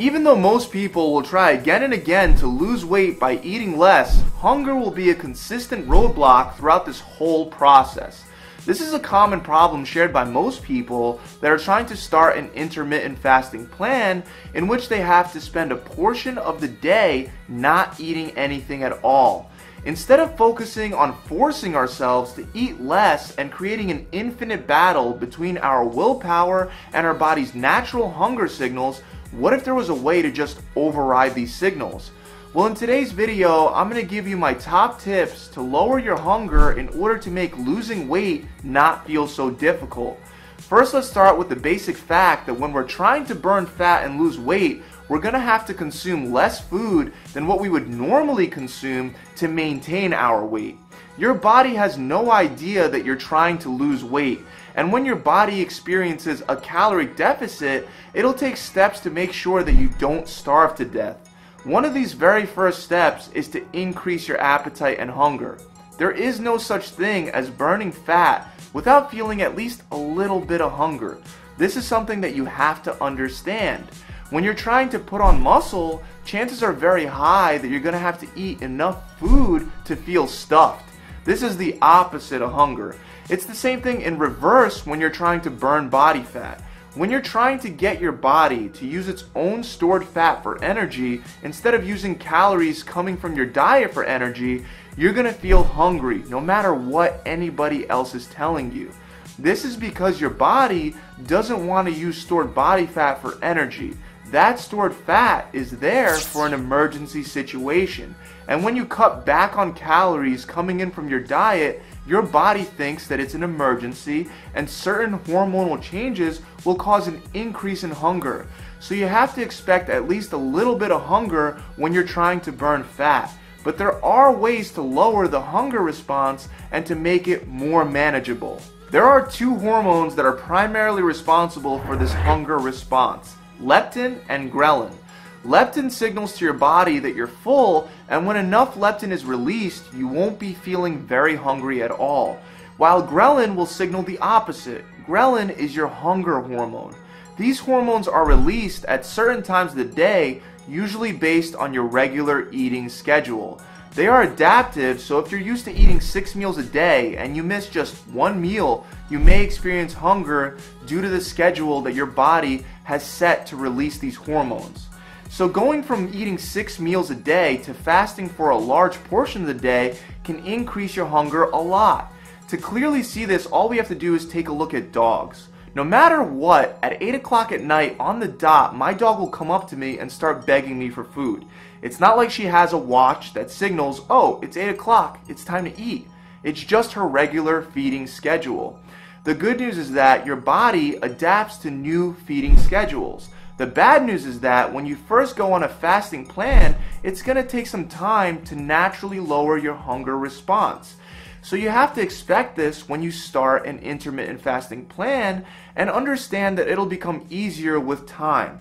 Even though most people will try again and again to lose weight by eating less, hunger will be a consistent roadblock throughout this whole process. This is a common problem shared by most people that are trying to start an intermittent fasting plan in which they have to spend a portion of the day not eating anything at all. Instead of focusing on forcing ourselves to eat less and creating an infinite battle between our willpower and our body's natural hunger signals, what if there was a way to just override these signals? Well, in today's video, I'm to give you my top tips to lower your hunger in order to make losing weight not feel so difficult. First, let's start with the basic fact that when we're trying to burn fat and lose weight, we're to have to consume less food than what we would normally consume to maintain our weight. Your body has no idea that you're trying to lose weight. And when your body experiences a caloric deficit, it'll take steps to make sure that you don't starve to death. One of these very first steps is to increase your appetite and hunger. There is no such thing as burning fat without feeling at least a little bit of hunger. This is something that you have to understand. When you're trying to put on muscle, chances are very high that you're going to have to eat enough food to feel stuffed. This is the opposite of hunger. It's the same thing in reverse when you're trying to burn body fat. When you're trying to get your body to use its own stored fat for energy, instead of using calories coming from your diet for energy, you're gonna feel hungry no matter what anybody else is telling you. This is because your body doesn't want to use stored body fat for energy. That stored fat is there for an emergency situation. And when you cut back on calories coming in from your diet, your body thinks that it's an emergency and certain hormonal changes will cause an increase in hunger. So you have to expect at least a little bit of hunger when you're trying to burn fat. But there are ways to lower the hunger response and to make it more manageable. There are two hormones that are primarily responsible for this hunger response leptin and ghrelin. Leptin signals to your body that you're full, and when enough leptin is released, you won't be feeling very hungry at all. While ghrelin will signal the opposite. Ghrelin is your hunger hormone. These hormones are released at certain times of the day, usually based on your regular eating schedule. They are adaptive, so if you're used to eating six meals a day and you miss just one meal, you may experience hunger due to the schedule that your body has set to release these hormones. So, going from eating six meals a day to fasting for a large portion of the day can increase your hunger a lot. To clearly see this, all we have to do is take a look at dogs. No matter what, at 8 o'clock at night on the dot, my dog will come up to me and start begging me for food. It's not like she has a watch that signals, oh, it's 8 o'clock, it's time to eat. It's just her regular feeding schedule. The good news is that your body adapts to new feeding schedules. The bad news is that when you first go on a fasting plan, it's going to take some time to naturally lower your hunger response. So you have to expect this when you start an intermittent fasting plan and understand that it'll become easier with time.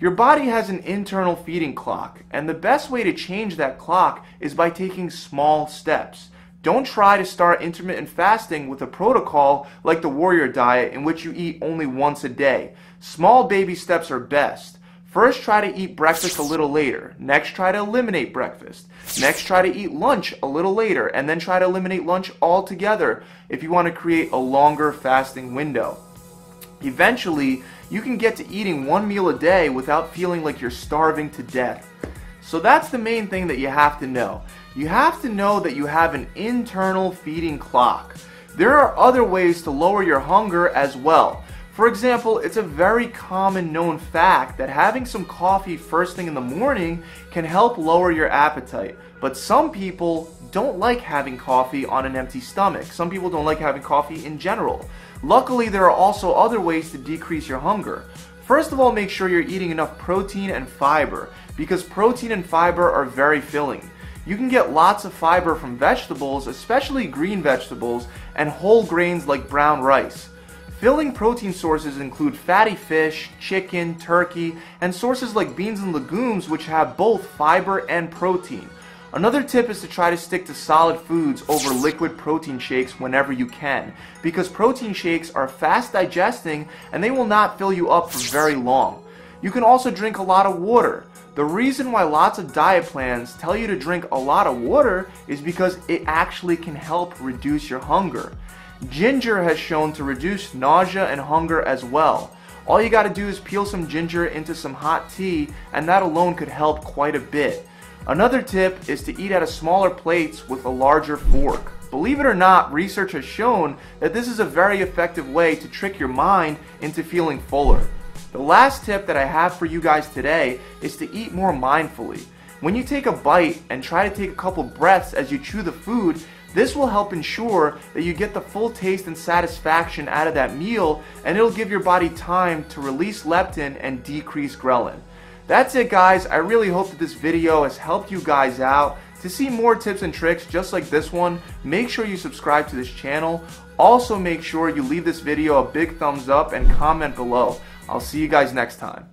Your body has an internal feeding clock, and the best way to change that clock is by taking small steps. Don't try to start intermittent fasting with a protocol like the warrior diet in which you eat only once a day. Small baby steps are best. First, try to eat breakfast a little later. Next, try to eliminate breakfast. Next, try to eat lunch a little later, and then try to eliminate lunch altogether if you want to create a longer fasting window. Eventually, you can get to eating one meal a day without feeling like you're starving to death. So that's the main thing that you have to know. You have to know that you have an internal feeding clock. There are other ways to lower your hunger as well. For example, it's a very common known fact that having some coffee first thing in the morning can help lower your appetite. But some people don't like having coffee on an empty stomach. Some people don't like having coffee in general. Luckily, there are also other ways to decrease your hunger. First of all, make sure you're eating enough protein and fiber because protein and fiber are very filling. You can get lots of fiber from vegetables, especially green vegetables, and whole grains like brown rice. Filling protein sources include fatty fish, chicken, turkey, and sources like beans and legumes which have both fiber and protein. Another tip is to try to stick to solid foods over liquid protein shakes whenever you can, because protein shakes are fast digesting and they will not fill you up for very long. You can also drink a lot of water. The reason why lots of diet plans tell you to drink a lot of water is because it actually can help reduce your hunger. Ginger has shown to reduce nausea and hunger as well. All you gotta do is peel some ginger into some hot tea and that alone could help quite a bit. Another tip is to eat at a smaller plates with a larger fork. Believe it or not, research has shown that this is a very effective way to trick your mind into feeling fuller. The last tip that I have for you guys today is to eat more mindfully. When you take a bite and try to take a couple breaths as you chew the food, this will help ensure that you get the full taste and satisfaction out of that meal and it'll give your body time to release leptin and decrease ghrelin. That's it guys, I really hope that this video has helped you guys out. To see more tips and tricks just like this one, make sure you subscribe to this channel. Also make sure you leave this video a big thumbs up and comment below. I'll see you guys next time.